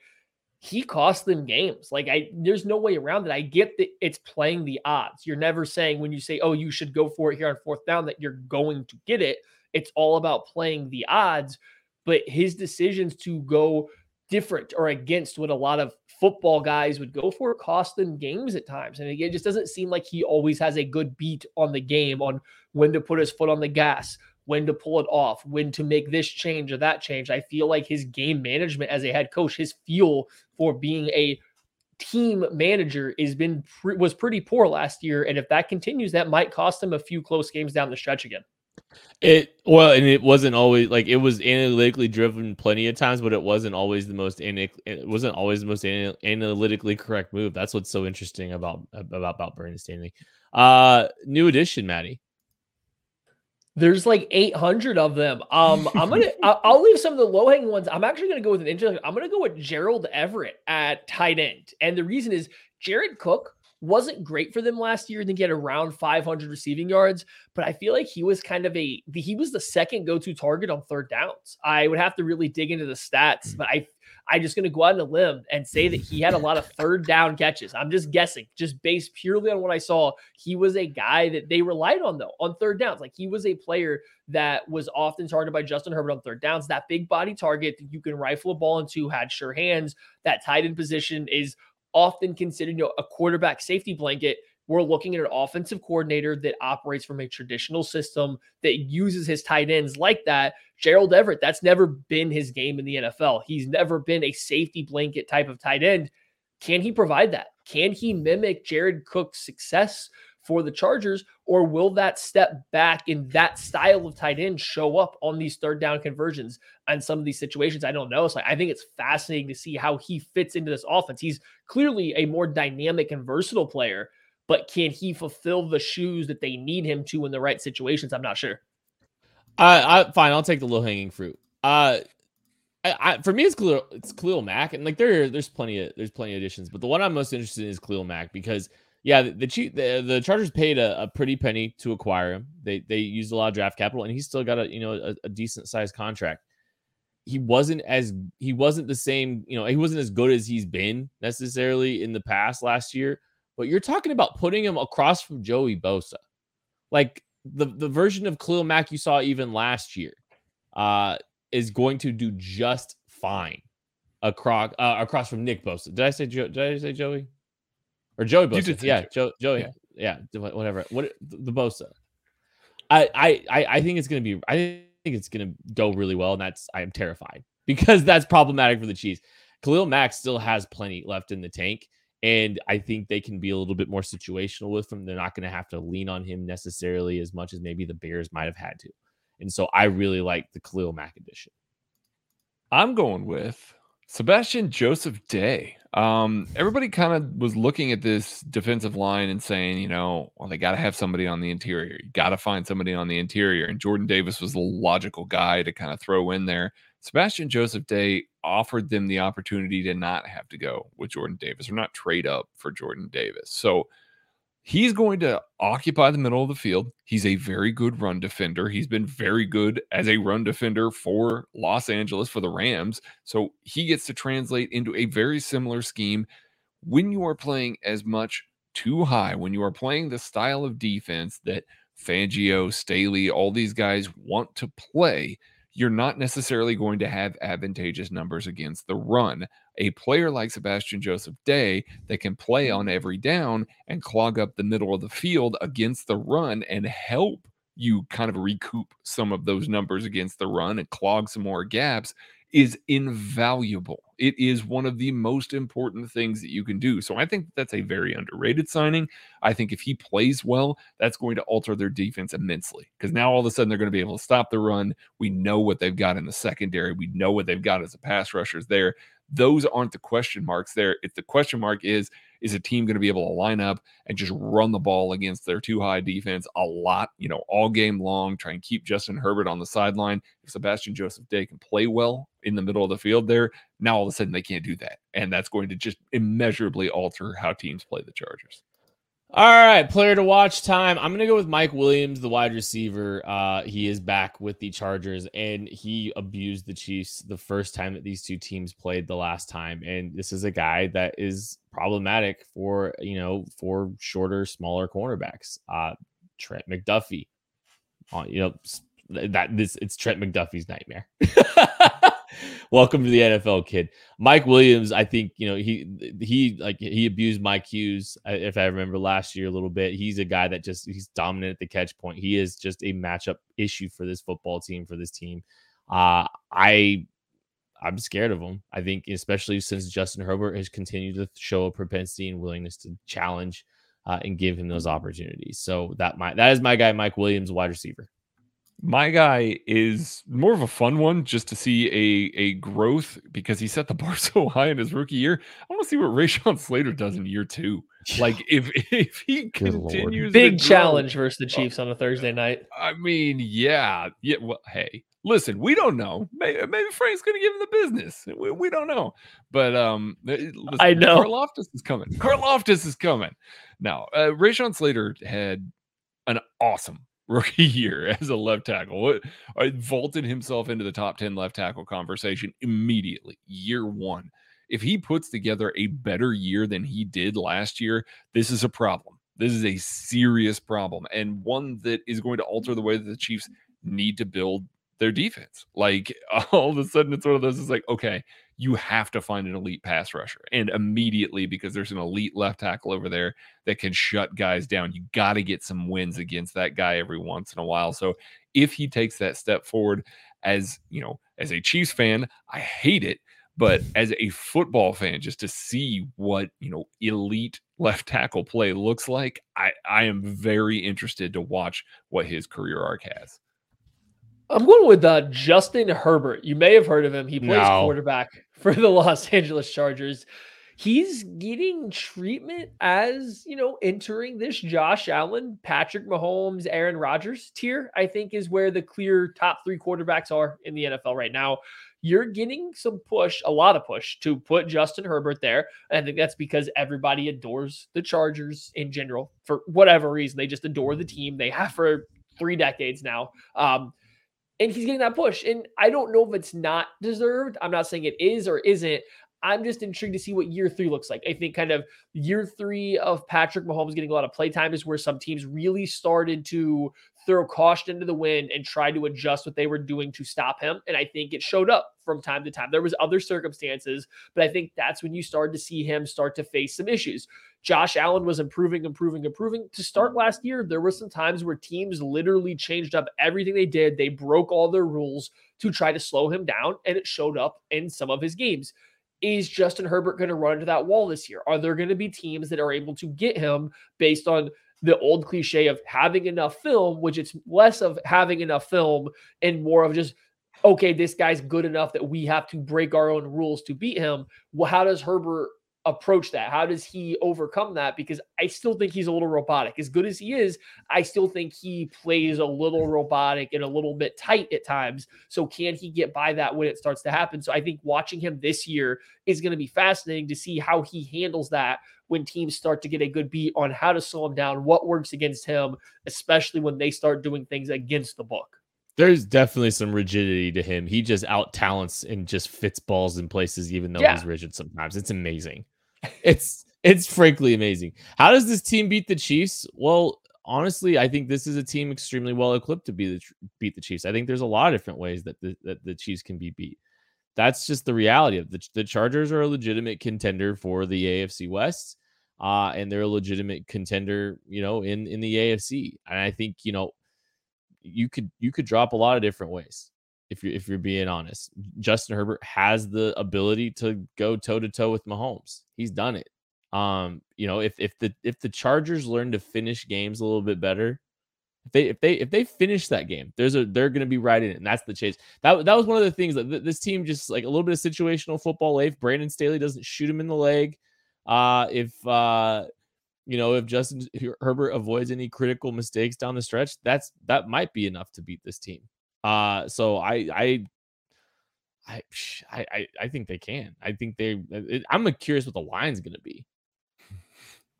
he cost them games. Like I there's no way around it. I get that it's playing the odds. You're never saying when you say, "Oh, you should go for it here on fourth down" that you're going to get it. It's all about playing the odds, but his decisions to go different or against what a lot of football guys would go for cost them games at times. And it just doesn't seem like he always has a good beat on the game on when to put his foot on the gas, when to pull it off, when to make this change or that change. I feel like his game management as a head coach, his feel for being a team manager has been was pretty poor last year and if that continues that might cost him a few close games down the stretch again. It well, and it wasn't always like it was analytically driven plenty of times, but it wasn't always the most it wasn't always the most analytically correct move. That's what's so interesting about about about Brandon Staley. Uh, new addition, Maddie. There's like 800 of them. Um, I'm gonna I'll leave some of the low hanging ones. I'm actually gonna go with an interesting. I'm gonna go with Gerald Everett at tight end, and the reason is Jared Cook wasn't great for them last year. Then get around 500 receiving yards, but I feel like he was kind of a he was the second go to target on third downs. I would have to really dig into the stats, but I I'm just going to go out on a limb and say that he had a lot of third down catches. I'm just guessing, just based purely on what I saw. He was a guy that they relied on, though, on third downs. Like he was a player that was often targeted by Justin Herbert on third downs. That big body target that you can rifle a ball into, had sure hands. That tight end position is often considered you know, a quarterback safety blanket. We're looking at an offensive coordinator that operates from a traditional system that uses his tight ends like that. Gerald Everett, that's never been his game in the NFL. He's never been a safety blanket type of tight end. Can he provide that? Can he mimic Jared Cook's success for the Chargers, or will that step back in that style of tight end show up on these third down conversions and some of these situations? I don't know. So I think it's fascinating to see how he fits into this offense. He's clearly a more dynamic and versatile player, but can he fulfill the shoes that they need him to in the right situations? I'm not sure. Uh, I, fine. I'll take the low hanging fruit. Uh, I, I, for me, it's Khalil, it's Khalil Mack, and like there, there's plenty of there's plenty of additions, but the one I'm most interested in is Khalil Mack because yeah, the the, the, the Chargers paid a, a, pretty penny to acquire him. They they used a lot of draft capital, and he's still got a you know a, a decent sized contract. He wasn't as he wasn't the same you know he wasn't as good as he's been necessarily in the past last year. But you're talking about putting him across from Joey Bosa, like the the version of Khalil Mack you saw even last year, uh, is going to do just fine across uh, across from Nick Bosa. Did I say Did I say Joey? or Joey Bosa. Yeah, Joe, Joey. Yeah. yeah, whatever. What the Bosa? I I I think it's gonna be. I think it's gonna go really well, and that's I am terrified because that's problematic for the Chiefs. Khalil Mack still has plenty left in the tank, and I think they can be a little bit more situational with him. They're not going to have to lean on him necessarily as much as maybe the Bears might have had to. And so I really like the Khalil Mack edition. I'm going with Sebastian Joseph Day. Um, everybody kind of was looking at this defensive line and saying, you know, well, they got to have somebody on the interior. You got to find somebody on the interior. And Jordan Davis was the logical guy to kind of throw in there. Sebastian Joseph Day offered them the opportunity to not have to go with Jordan Davis or not trade up for Jordan Davis. So He's going to occupy the middle of the field. He's a very good run defender. He's been very good as a run defender for Los Angeles for the Rams. So he gets to translate into a very similar scheme when you are playing as much two high, when you are playing the style of defense that Fangio, Staley, all these guys want to play you're not necessarily going to have advantageous numbers against the run. A player like Sebastian Joseph Day that can play mm-hmm. on every down and clog up the middle of the field against the run and help you kind of recoup some of those numbers against the run and clog some more gaps is invaluable. It is one of the most important things that you can do. So I think that's a very underrated signing. I think if he plays well, that's going to alter their defense immensely because now all of a sudden they're going to be able to stop the run. We know what they've got in the secondary, we know what they've got as a pass rushers there. Those aren't the question marks there. If the question mark is, is a team going to be able to line up and just run the ball against their two high defense a lot, you know, all game long, try and keep Justin Herbert on the sideline? If Sebastian Joseph Day can play well in the middle of the field there, now all of a sudden they can't do that. And that's going to just immeasurably alter how teams play the Chargers. All right, player to watch time. I'm gonna go with Mike Williams, the wide receiver. Uh, he is back with the Chargers, and he abused the Chiefs the first time that these two teams played the last time. And this is a guy that is problematic for you know for shorter, smaller cornerbacks. Uh, Trent McDuffie, uh, you know that this it's Trent McDuffie's nightmare. Welcome to the NFL, kid. Mike Williams, I think you know he he like he abused Mike Hughes, if I remember last year a little bit. He's a guy that just he's dominant at the catch point. He is just a matchup issue for this football team for this team. Uh, I I'm scared of him. I think especially since Justin Herbert has continued to show a propensity and willingness to challenge uh, and give him those opportunities. So that my that is my guy, Mike Williams, wide receiver my guy is more of a fun one just to see a a growth because he set the bar so high in his rookie year. I want to see what Rashawn Slater does in year two. Like if if he continues, big challenge versus the uh, Chiefs on a Thursday night. I mean, yeah, yeah. Well, hey, listen, we don't know. Maybe, maybe Frank's going to give him the business. We, we don't know. But um, listen, I know Karlaftis is coming. Karlaftis is coming. Now, uh, Rashawn Slater had an awesome rookie year as a left tackle. What I vaulted himself into the top 10 left tackle conversation immediately, year one. If he puts together a better year than he did last year, this is a problem. This is a serious problem and one that is going to alter the way that the Chiefs need to build their defense. Like all of a sudden, it's one of those. It's like, okay, you have to find an elite pass rusher and immediately because there's an elite left tackle over there that can shut guys down. You got to get some wins against that guy every once in a while. So if he takes that step forward as, you know, as a Chiefs fan, I hate it but as a football fan, just to see what you know elite left tackle play looks like, I I am very interested to watch what his career arc has. I'm going with uh, Justin Herbert. You may have heard of him. He plays No. quarterback for the Los Angeles Chargers. He's getting treatment as, you know, entering this Josh Allen, Patrick Mahomes, Aaron Rodgers tier, I think is where the clear top three quarterbacks are in the NFL right now. You're getting some push, a lot of push to put Justin Herbert there. And I think that's because everybody adores the Chargers in general for whatever reason. They just adore the team. They have for three decades now. Um, and he's getting that push. And I don't know if it's not deserved. I'm not saying it is or isn't. I'm just intrigued to see what year three looks like. I think kind of year three of Patrick Mahomes getting a lot of playtime is where some teams really started to throw caution into the wind and try to adjust what they were doing to stop him. And I think it showed up from time to time. There was other circumstances, but I think that's when you started to see him start to face some issues. Josh Allen was improving, improving, improving. To start last year, there were some times where teams literally changed up everything they did. They broke all their rules to try to slow him down, and it showed up in some of his games. Is Justin Herbert going to run into that wall this year? Are there going to be teams that are able to get him based on the old cliche of having enough film, which it's less of having enough film and more of just, okay, this guy's good enough that we have to break our own rules to beat him. Well, how does Herbert approach that? How does he overcome that? Because I still think he's a little robotic. As good as he is, I still think he plays a little robotic and a little bit tight at times. So can he get by that when it starts to happen? So I think watching him this year is going to be fascinating to see how he handles that when teams start to get a good beat on how to slow him down, what works against him, especially when they start doing things against the book. There's definitely some rigidity to him. He just out talents and just fits balls in places, even though Yeah. he's rigid sometimes. It's amazing. It's it's frankly amazing. How does this team beat the Chiefs? Well, honestly, I think this is a team extremely well equipped to be the, beat the Chiefs. I think there's a lot of different ways that the, that the Chiefs can be beat. That's just the reality of the the Chargers are a legitimate contender for the AFC West, uh, and they're a legitimate contender, you know, in in the AFC. And I think you know you could you could drop a lot of different ways if you're if you're being honest. Justin Herbert has the ability to go toe to toe with Mahomes. He's done it. Um, you know, if if the if the Chargers learn to finish games a little bit better, if they if they if they finish that game, there's a they're gonna be right in it, and that's the chase. That that was one of the things that th- this team just like a little bit of situational football. If Brandon Staley doesn't shoot him in the leg, uh, if uh, you know, if Justin Herbert avoids any critical mistakes down the stretch, that's that might be enough to beat this team. Uh, so I I I I I, think they can. I think they. It, I'm curious what the line's gonna be.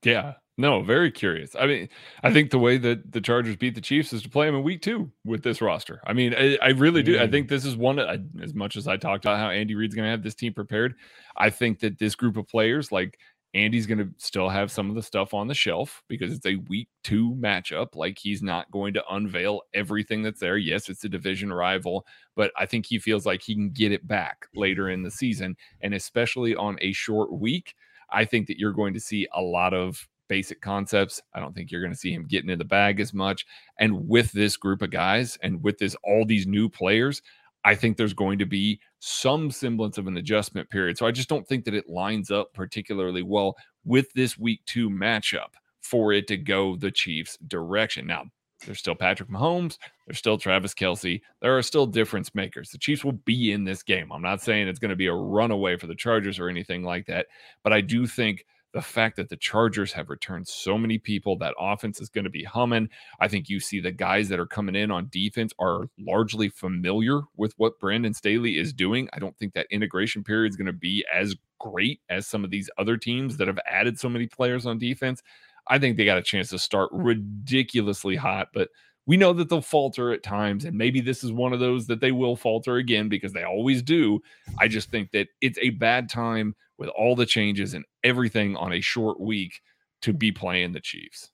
Yeah. No, very curious. I mean, I think the way that the Chargers beat the Chiefs is to play them in week two with this roster. I mean, I, I really do. I Mm. think this is one, I, as much as I talked about how Andy Reid's going to have this team prepared, I think that this group of players, like Andy's going to still have some of the stuff on the shelf because it's a week two matchup. Like he's not going to unveil everything that's there. Yes, it's a division rival, but I think he feels like he can get it back later in the season. And especially on a short week, I think that you're going to see a lot of basic concepts. I don't think you're going to see him getting in the bag as much. And with this group of guys and with this all these new players, I think there's going to be some semblance of an adjustment period. So I just don't think that it lines up particularly well with this week 2 matchup for it to go the Chiefs direction. Now, there's still Patrick Mahomes. There's still Travis Kelce. There are still difference makers. The Chiefs will be in this game. I'm not saying it's going to be a runaway for the Chargers or anything like that, but I do think the fact that the Chargers have returned so many people, that offense is going to be humming. I think you see the guys that are coming in on defense are largely familiar with what Brandon Staley is doing. I don't think that integration period is going to be as great as some of these other teams that have added so many players on defense. I think they got a chance to start ridiculously hot, but we know that they'll falter at times. And maybe this is one of those that they will falter again because they always do. I just think that it's a bad time with all the changes and everything on a short week to be playing the Chiefs.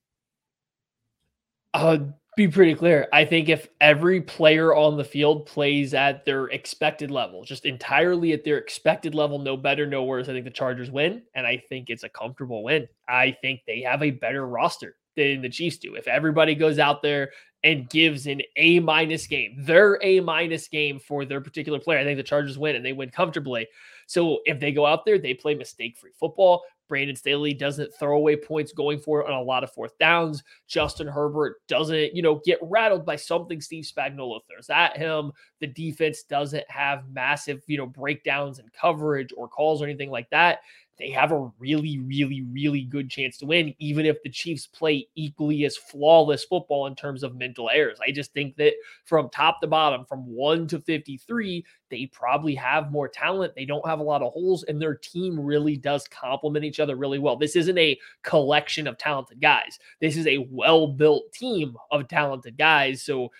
Uh, be pretty clear. I think if every player on the field plays at their expected level, just entirely at their expected level, no better, no worse, I think the Chargers win. And I think it's a comfortable win. I think they have a better roster than the Chiefs do. If everybody goes out there and gives an A minus game, their A minus game for their particular player, I think the Chargers win and they win comfortably. So if they go out there, they play mistake free football. Brandon Staley doesn't throw away points going for it on a lot of fourth downs. Justin Herbert doesn't, you know, get rattled by something Steve Spagnuolo throws at him. The defense doesn't have massive, you know, breakdowns in coverage or calls or anything like that they have a really, really, really good chance to win, even if the Chiefs play equally as flawless football in terms of mental errors. I just think that from top to bottom, from one to 53, they probably have more talent. They don't have a lot of holes, and their team really does complement each other really well. This isn't a collection of talented guys, this is a well built team of talented guys. So,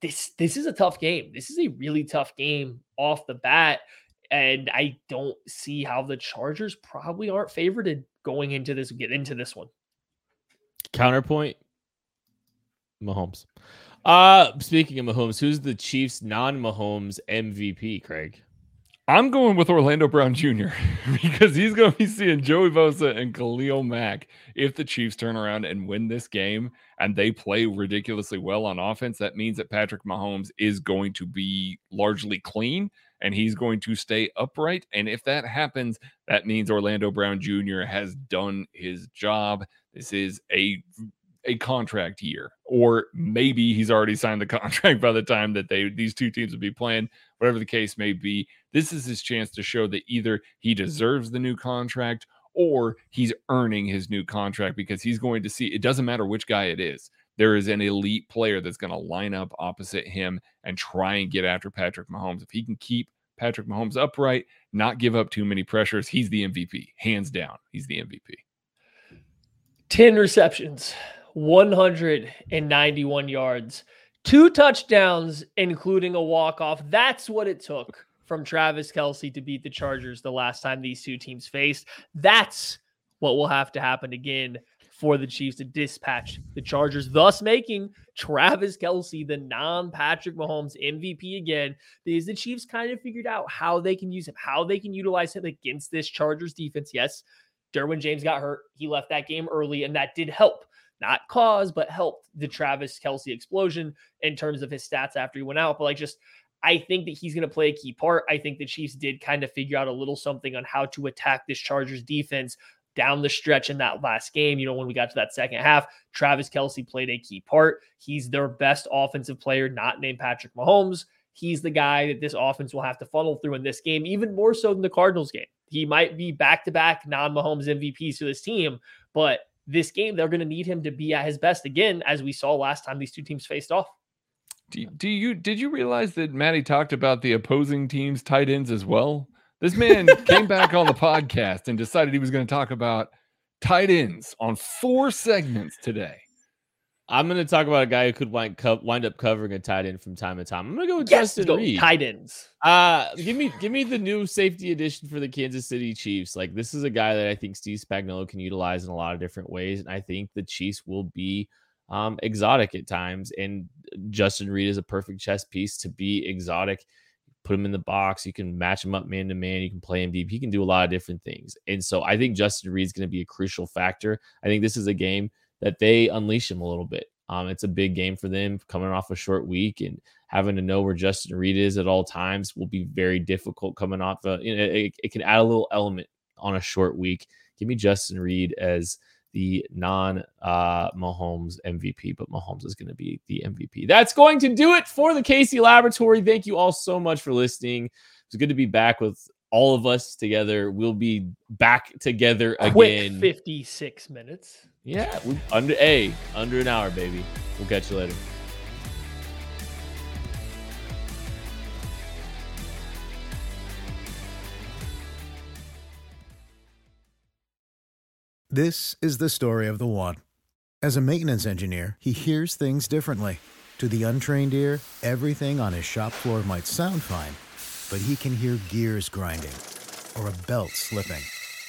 this this is a tough game. This is a really tough game off the bat. And I don't see how the Chargers probably aren't favored going into this, get into this one. Counterpoint Mahomes. Uh speaking of Mahomes, who's the Chiefs non-Mahomes MVP, Craig? I'm going with Orlando Brown Jr. because he's going to be seeing Joey Bosa and Khalil Mack. If the Chiefs turn around and win this game and they play ridiculously well on offense, that means that Patrick Mahomes is going to be largely clean and he's going to stay upright. And if that happens, that means Orlando Brown Jr. has done his job. This is a a contract year, or maybe he's already signed the contract by the time that they these two teams will be playing. Whatever the case may be, this is his chance to show that either he deserves the new contract or he's earning his new contract because he's going to see it doesn't matter which guy it is there is an elite player that's going to line up opposite him and try and get after Patrick Mahomes. If he can keep Patrick Mahomes upright, not give up too many pressures, he's the MVP. Hands down, he's the MVP. 10 receptions, 191 yards, two touchdowns, including a walk off. That's what it took from Travis Kelce to beat the Chargers the last time these two teams faced. That's what will have to happen again for the Chiefs to dispatch the Chargers, thus making Travis Kelce the non Patrick Mahomes MVP again. Because the Chiefs kind of figured out how they can use him, how they can utilize him against this Chargers defense. Yes, Derwin James got hurt. He left that game early, and that did help. Not cause, but helped the Travis Kelce explosion in terms of his stats after he went out. But like just I think that he's going to play a key part. I think the Chiefs did kind of figure out a little something on how to attack this Chargers defense down the stretch in that last game. You know, when we got to that second half, Travis Kelce played a key part. He's their best offensive player, not named Patrick Mahomes. He's the guy that this offense will have to funnel through in this game, even more so than the Cardinals game. He might be back to back non Mahomes MVPs to this team, but this game, they're going to need him to be at his best again, as we saw last time these two teams faced off. Do, do you did you realize that Maddie talked about the opposing team's tight ends as well? This man came back on the podcast and decided he was going to talk about tight ends on four segments today. I'm going to talk about a guy who could wind, co- wind up covering a tight end from time to time. I'm going to go with yes, Justin go Reid. Tight ends. Uh, give me give me the new safety addition for the Kansas City Chiefs. Like this is a guy that I think Steve Spagnuolo can utilize in a lot of different ways, and I think the Chiefs will be um, exotic at times. And Justin Reid is a perfect chess piece to be exotic put him in the box. You can match him up man to man. You can play him deep. He can do a lot of different things. And so I think Justin Reid's going to be a crucial factor. I think this is a game that they unleash him a little bit. Um, it's a big game for them coming off a short week and having to know where Justin Reid is at all times will be very difficult coming off. A, you know, it, it can add a little element on a short week. Give me Justin Reid as the non uh, Mahomes MVP, but Mahomes is going to be the MVP. That's going to do it for the KC Laboratory. Thank you all so much for listening. It's good to be back with all of us together. We'll be back together again. Quick again. 56 minutes. Yeah, we, under a under an hour, baby. We'll catch you later. This is the story of the one. As a maintenance engineer, he hears things differently. To the untrained ear, everything on his shop floor might sound fine, but he can hear gears grinding or a belt slipping.